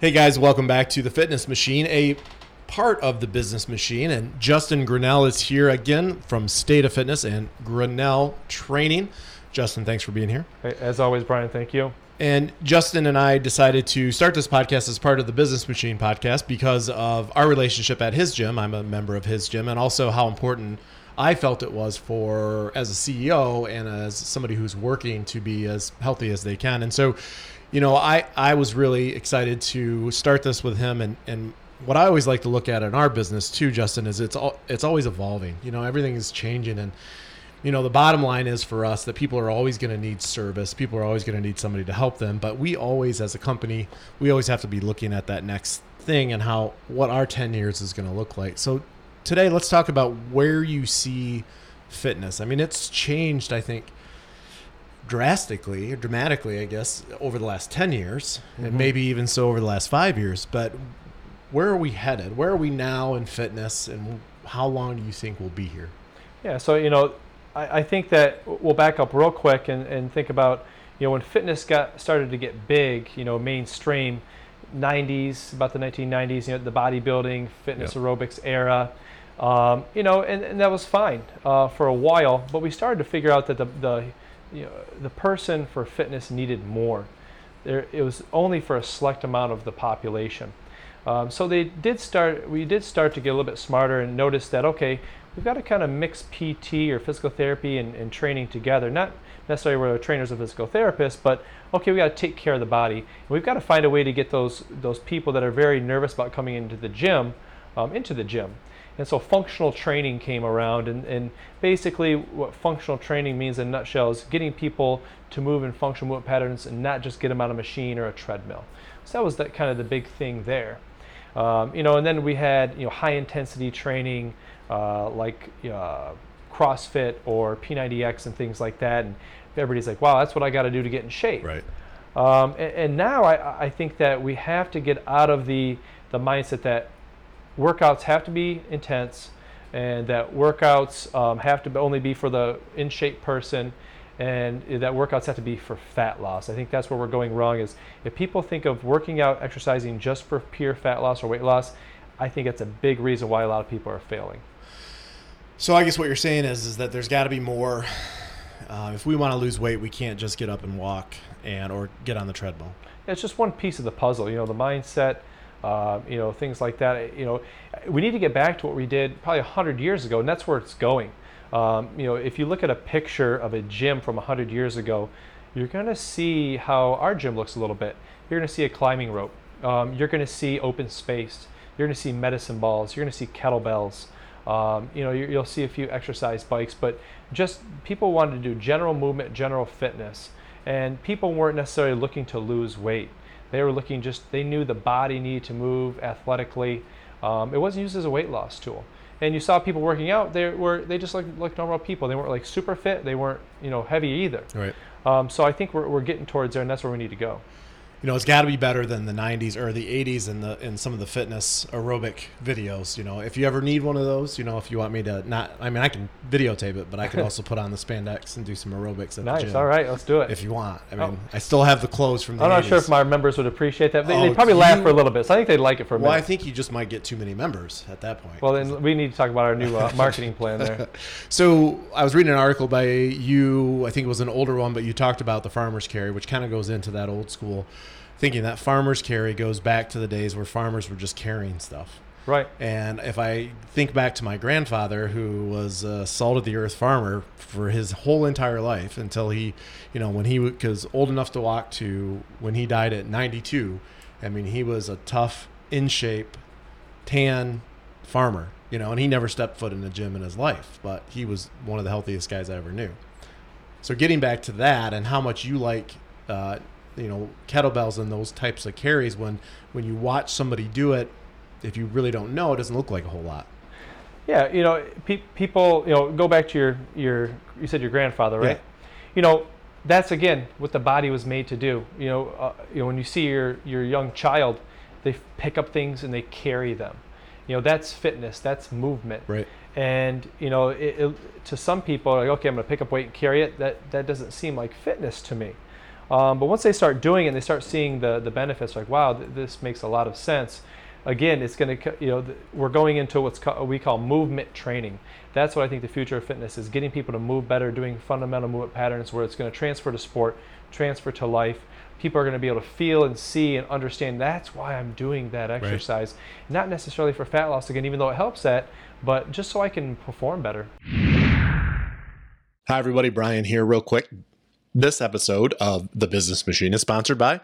Hey guys, welcome back to the Fitness Machine, a part of the Business Machine. And Justin Grinnell is here again from State of Fitness and Grinnell Training. Justin, thanks for being here. As always, Brian, thank you. And Justin and I decided to start this podcast as part of the Business Machine podcast because of our relationship at his gym. I'm a member of his gym, and also how important I felt it was for, as a CEO and as somebody who's working to be as healthy as they can. And so, you know, I, I was really excited to start this with him. And, and what I always like to look at in our business too, Justin, is it's all, it's always evolving. You know, everything is changing and you know the bottom line is for us that people are always going to need service people are always going to need somebody to help them but we always as a company we always have to be looking at that next thing and how what our 10 years is going to look like so today let's talk about where you see fitness i mean it's changed i think drastically or dramatically i guess over the last 10 years mm-hmm. and maybe even so over the last five years but where are we headed where are we now in fitness and how long do you think we'll be here yeah so you know I, I think that we'll back up real quick and, and think about, you know, when fitness got started to get big, you know, mainstream, 90s, about the 1990s, you know, the bodybuilding, fitness yep. aerobics era. Um, you know, and, and that was fine uh, for a while, but we started to figure out that the, the, you know, the person for fitness needed more. There, it was only for a select amount of the population. Um, so they did start. We did start to get a little bit smarter and notice that okay, we've got to kind of mix PT or physical therapy and, and training together. Not necessarily we're trainers or physical therapists, but okay, we got to take care of the body. And we've got to find a way to get those those people that are very nervous about coming into the gym um, into the gym. And so functional training came around, and, and basically what functional training means in a nutshell is getting people to move in functional movement patterns and not just get them on a machine or a treadmill. So that was that kind of the big thing there. Um, you know, and then we had you know high intensity training uh, like uh, CrossFit or P90X and things like that, and everybody's like, "Wow, that's what I got to do to get in shape." Right. Um, and, and, now I, I think that we have to get out of the the mindset that workouts have to be intense, and that workouts um, have to only be for the in shape person and that workouts have to be for fat loss. I think that's where we're going wrong is if people think of working out, exercising just for pure fat loss or weight loss, I think that's a big reason why a lot of people are failing. So I guess what you're saying is is that there's got to be more. Uh, if we want to lose weight, we can't just get up and walk and or get on the treadmill. It's just one piece of the puzzle. You know, the mindset. Uh, you know, things like that. You know, we need to get back to what we did probably 100 years ago, and that's where it's going. Um, you know, if you look at a picture of a gym from 100 years ago, you're going to see how our gym looks a little bit. You're going to see a climbing rope. Um, you're going to see open space. You're going to see medicine balls. You're going to see kettlebells. Um, you know, you, will see a few exercise bikes, but just people wanted to do general movement, general fitness, and people weren't necessarily looking to lose weight. They were looking just they knew the body needed to move athletically. Um, it wasn't used as a weight loss tool. And you saw people working out; they were they just looked like normal people. They weren't like super fit. They weren't you know heavy either. Right. Um, so I think we're we're getting towards there, and that's where we need to go you know, it's got to be better than the 90s or the 80s in the in some of the fitness aerobic videos. You know, if you ever need one of those, you know, if you want me to not, I mean, I can videotape it, but I can also put on the spandex and do some aerobics at nice. the gym. All right, let's do it. If you want, I mean, oh. I still have the clothes from. the I'm not 80s. sure if my members would appreciate that. They, oh, would probably you, laugh for a little bit, so I think they'd like it for a well, minute. I think you just might get too many members at that point. Well, then we need to talk about our new uh, marketing plan there. so I was reading an article by you. I think it was an older one, but you talked about the farmers carry, which kind of goes into that old school thinking that farmers carry goes back to the days where farmers were just carrying stuff. Right. And if I think back to my grandfather, who was a salt of the earth farmer for his whole entire life until he, you know, when he was old enough to walk to when he died at 92, I mean, he was a tough, in shape, tan farmer, you know, and he never stepped foot in the gym in his life, but he was one of the healthiest guys I ever knew. So getting back to that and how much you like uh, you know kettlebells and those types of carries when when you watch somebody do it if you really don't know it doesn't look like a whole lot. Yeah you know pe- people you know go back to your your you said your grandfather right? Yeah. you know that's again what the body was made to do. You know uh, you know when you see your your young child they pick up things and they carry them. You know that's fitness that's movement. Right. And you know it, it, to some people like okay i'm going to pick up weight and carry it that that doesn't seem like fitness to me Um, but once they start doing it and they start seeing the, the benefits, like, wow, th- this makes a lot of sense. Again, it's going to, you know, th- we're going into what's ca- we call movement training. That's what I think the future of fitness is getting people to move better, doing fundamental movement patterns where it's going to transfer to sport, transfer to life. People are going to be able to feel and see and understand that's why I'm doing that exercise. Not necessarily for fat loss, again, even though it helps that, but just so I can perform better. Hi, everybody. Brian here, real quick. This episode of The Business Machine is sponsored by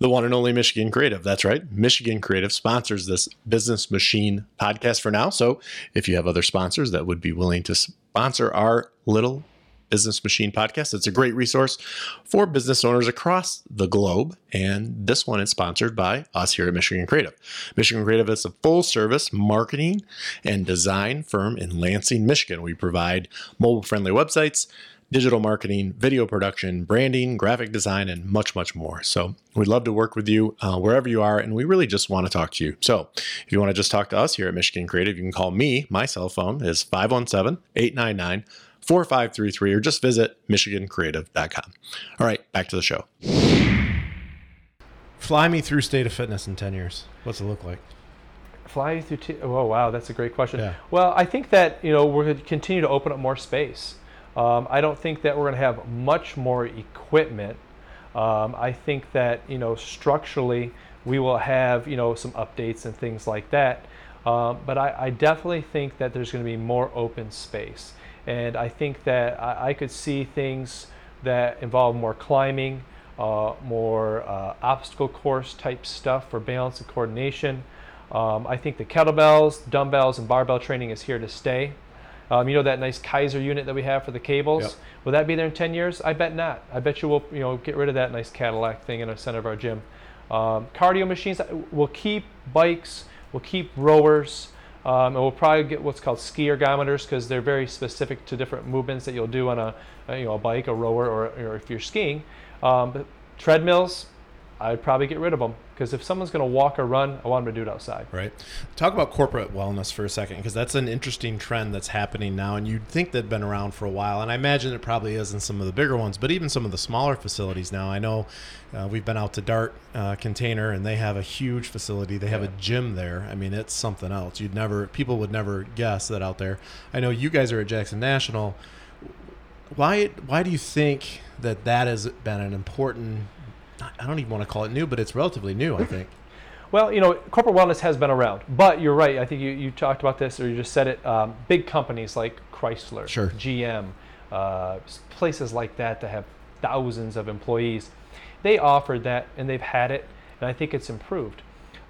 the one and only Michigan Creative. That's right. Michigan Creative sponsors this Business Machine podcast for now. So if you have other sponsors that would be willing to sponsor our little Business Machine podcast, it's a great resource for business owners across the globe. And this one is sponsored by us here at Michigan Creative. Michigan Creative is a full service marketing and design firm in Lansing, Michigan. We provide mobile friendly websites digital marketing, video production, branding, graphic design, and much, much more. So we'd love to work with you uh, wherever you are, and we really just want to talk to you. So if you want to just talk to us here at Michigan Creative, you can call me. My cell phone is 517 899 4533, or just visit MichiganCreative.com. All right, back to the show. Fly me through state of fitness in 10 years. What's it look like? Fly through. T- oh wow, that's a great question. Yeah. Well, I think that you know we're going to continue to open up more space. Um, I don't think that we're going to have much more equipment. Um, I think that you know structurally we will have you know some updates and things like that. Um, but I, I, definitely think that there's going to be more open space, and I think that I, I could see things that involve more climbing, uh, more uh, obstacle course type stuff for balance and coordination. Um, I think the kettlebells, dumbbells, and barbell training is here to stay. Um, you know that nice Keiser unit that we have for the cables. Yep. Will that be there in 10 years? I bet not. I bet you will. You know, get rid of that nice Cadillac thing in the center of our gym. Um, cardio machines. We'll keep bikes. We'll keep rowers. Um, and we'll probably get what's called ski ergometers because they're very specific to different movements that you'll do on a, a you know a bike, a rower, or, or if you're skiing. Um, but treadmills, I'd probably get rid of them because if someone's going to walk or run, I want them to do it outside. Right. Talk about corporate wellness for a second because that's an interesting trend that's happening now, and you'd think they'd been around for a while, and I imagine it probably is in some of the bigger ones, but even some of the smaller facilities now. I know uh, we've been out to Dart uh, Container, and they have a huge facility. They have Yeah. a gym there. I mean, it's something else. You'd never, people would never guess that out there. I know you guys are at Jackson National. Why? Why do you think that that has been an important? I don't even want to call it new, but it's relatively new. I think. Well, you know, corporate wellness has been around, but you're right. I think you, you talked about this or you just said it. Um, big companies like Chrysler, Sure. GM, uh, places like that that have thousands of employees, they offered that and they've had it, and I think it's improved.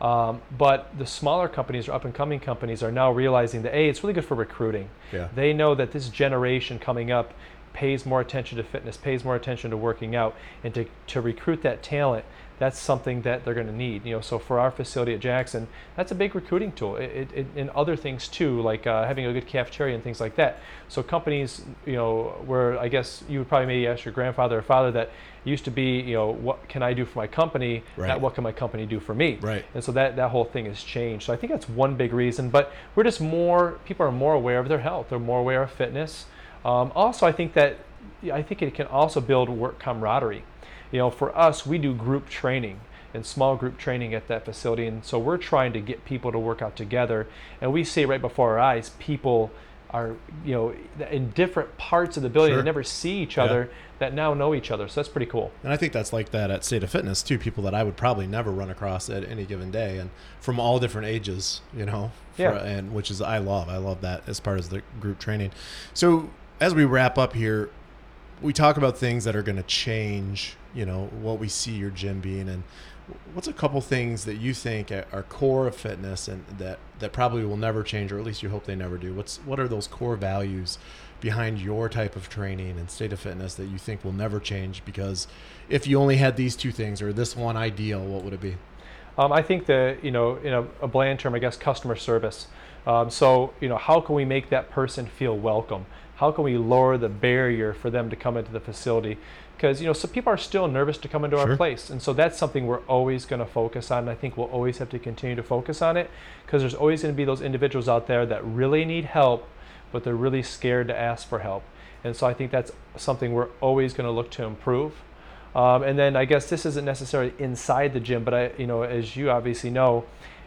Um, but the smaller companies or up and coming companies are now realizing that, A, it's really good for recruiting. Yeah. They know that this generation coming up pays more attention to fitness, pays more attention to working out, and to, to recruit that talent, that's something that they're going to need. You know, so for our facility at Jackson, that's a big recruiting tool. It, it, and other things too, like uh, having a good cafeteria and things like that. So companies, you know, where I guess you would probably maybe ask your grandfather or father that used to be, you know, what can I do for my company, Right. not what can my company do for me. Right. And so that, that whole thing has changed. So I think that's one big reason. But we're just more, people are more aware of their health. They're more aware of fitness. Um, also, I think that, I think it can also build work camaraderie. You know, for us, we do group training and small group training at that facility. And so we're trying to get people to work out together. And we see right before our eyes, people are, you know, in different parts of the building Sure. that never see each Yeah. other that now know each other. So that's pretty cool. And I think that's like that at State of Fitness too. People that I would probably never run across at any given day, and from all different ages, you know. for- Yeah. and which is I love. I love that as part of the group training. So as we wrap up here, we talk about things that are going to change. You know what we see your gym being, and what's a couple things that you think are core of fitness and that that probably will never change, or at least you hope they never do. What's what are those core values behind your type of training and state of fitness that you think will never change? Because if you only had these two things or this one ideal, what would it be? Um, I think that you know, in a, a bland term, I guess customer service. Um, so you know, how can we make that person feel welcome? How can we lower the barrier for them to come into the facility? Because you know, some people are still nervous to come into Sure. our place, and so that's something we're always going to focus on. And I think we'll always have to continue to focus on it because there's always going to be those individuals out there that really need help, but they're really scared to ask for help. And so I think that's something we're always going to look to improve. Um, and then I guess this isn't necessarily inside the gym, but I, you know, as you obviously know,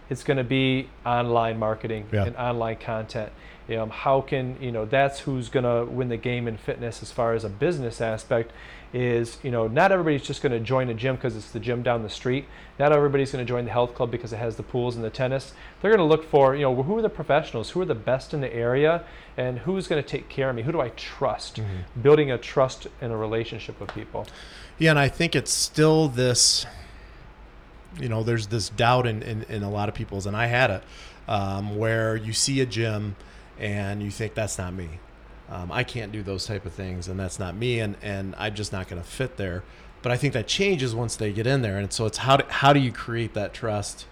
it's going to be online marketing Yeah. and online content. Um, how can you know that's who's going to win the game in fitness as far as a business aspect is you know not everybody's just going to join a gym because it's the gym down the street. Not everybody's going to join the health club because it has the pools and the tennis. They're going to look for you know who are the professionals? Who are the best in the area? And who's going to take care of me? Who do i trust? Building a trust and a relationship with people. Yeah, and I think it's still this. You know, there's this doubt in, in, in a lot of people's, and I had it, um, where you see a gym and you think that's not me. Um, I can't do those type of things, and that's not me, and, and I'm just not going to fit there. But I think that changes once they get in there, and so it's how do, how do you create that trust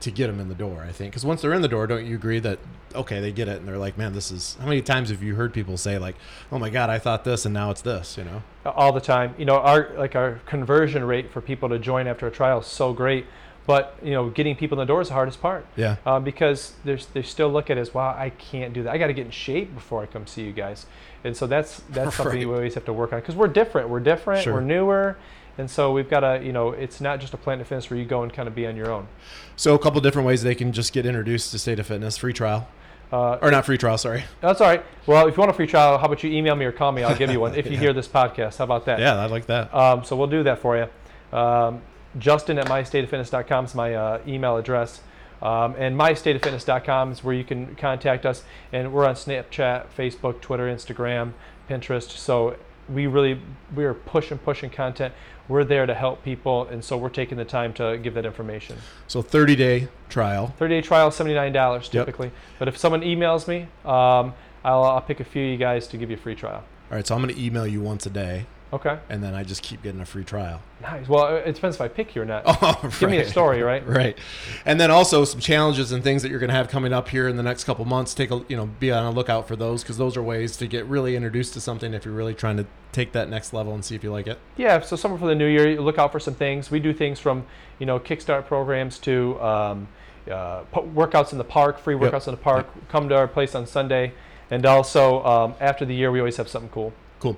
to get them in the door? I think because once they're in the door, don't you agree that okay, they get it, and they're like, man, this is how many times have you heard people say like, oh my god, I thought this, and now it's this, you know? all the time. You know, our like our conversion rate for people to join after a trial is so great, but you know, getting people in the door is the hardest part. Yeah. Um, because there's they still look at it as wow, I can't do that. I got to get in shape before I come see you guys, and so that's that's something Right. we always have to work on because we're different. We're different. Sure. We're newer. And so we've got to, you know, it's not just a Planet Fitness where you go and kind of be on your own. So a couple different ways they can just get introduced to State of Fitness, free trial, Uh, or not free trial, sorry. that's all right. Well, if you want a free trial, how about you email me or call me? I'll give you one if you Yeah. hear this podcast. How about that? Yeah, I like that. Um, so we'll do that for you. Um, Justin at mystateoffitness.com is my uh, email address. Um, and mystateoffitness.com is where you can contact us. And we're on Snapchat, Facebook, Twitter, Instagram, Pinterest. So we really we are pushing, pushing content. We're there to help people, and so we're taking the time to give that information. So 30 day trial. 30 day trial, $79 Yep. typically. But if someone emails me, um, I'll, I'll pick a few of you guys to give you a free trial. All right, so I'm going to email you once a day, Okay. and then I just keep getting a free trial. Nice. Well, it depends if I pick you or not. Oh, Give me a story, right? Right, and then also some challenges and things that you're going to have coming up here in the next couple months. Take a you know be on a lookout for those because those are ways to get really introduced to something if you're really trying to take that next level and see if you like it. Yeah, so something for the new year. you Look out for some things. We do things from, you know, kickstart programs to um, uh, workouts in the park, free Yep. workouts in the park. Come to our place on Sunday, and also um, after the year, we always have something cool. Cool.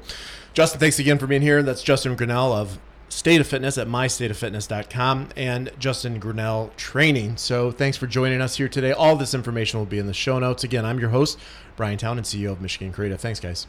Justin, thanks again for being here. That's Justin Grinnell of State of Fitness at mystateoffitness.com and Justin Grinnell Training. So thanks for joining us here today. All this information will be in the show notes. Again, I'm your host, Brian Town, and CEO of Michigan Creative. Thanks, guys.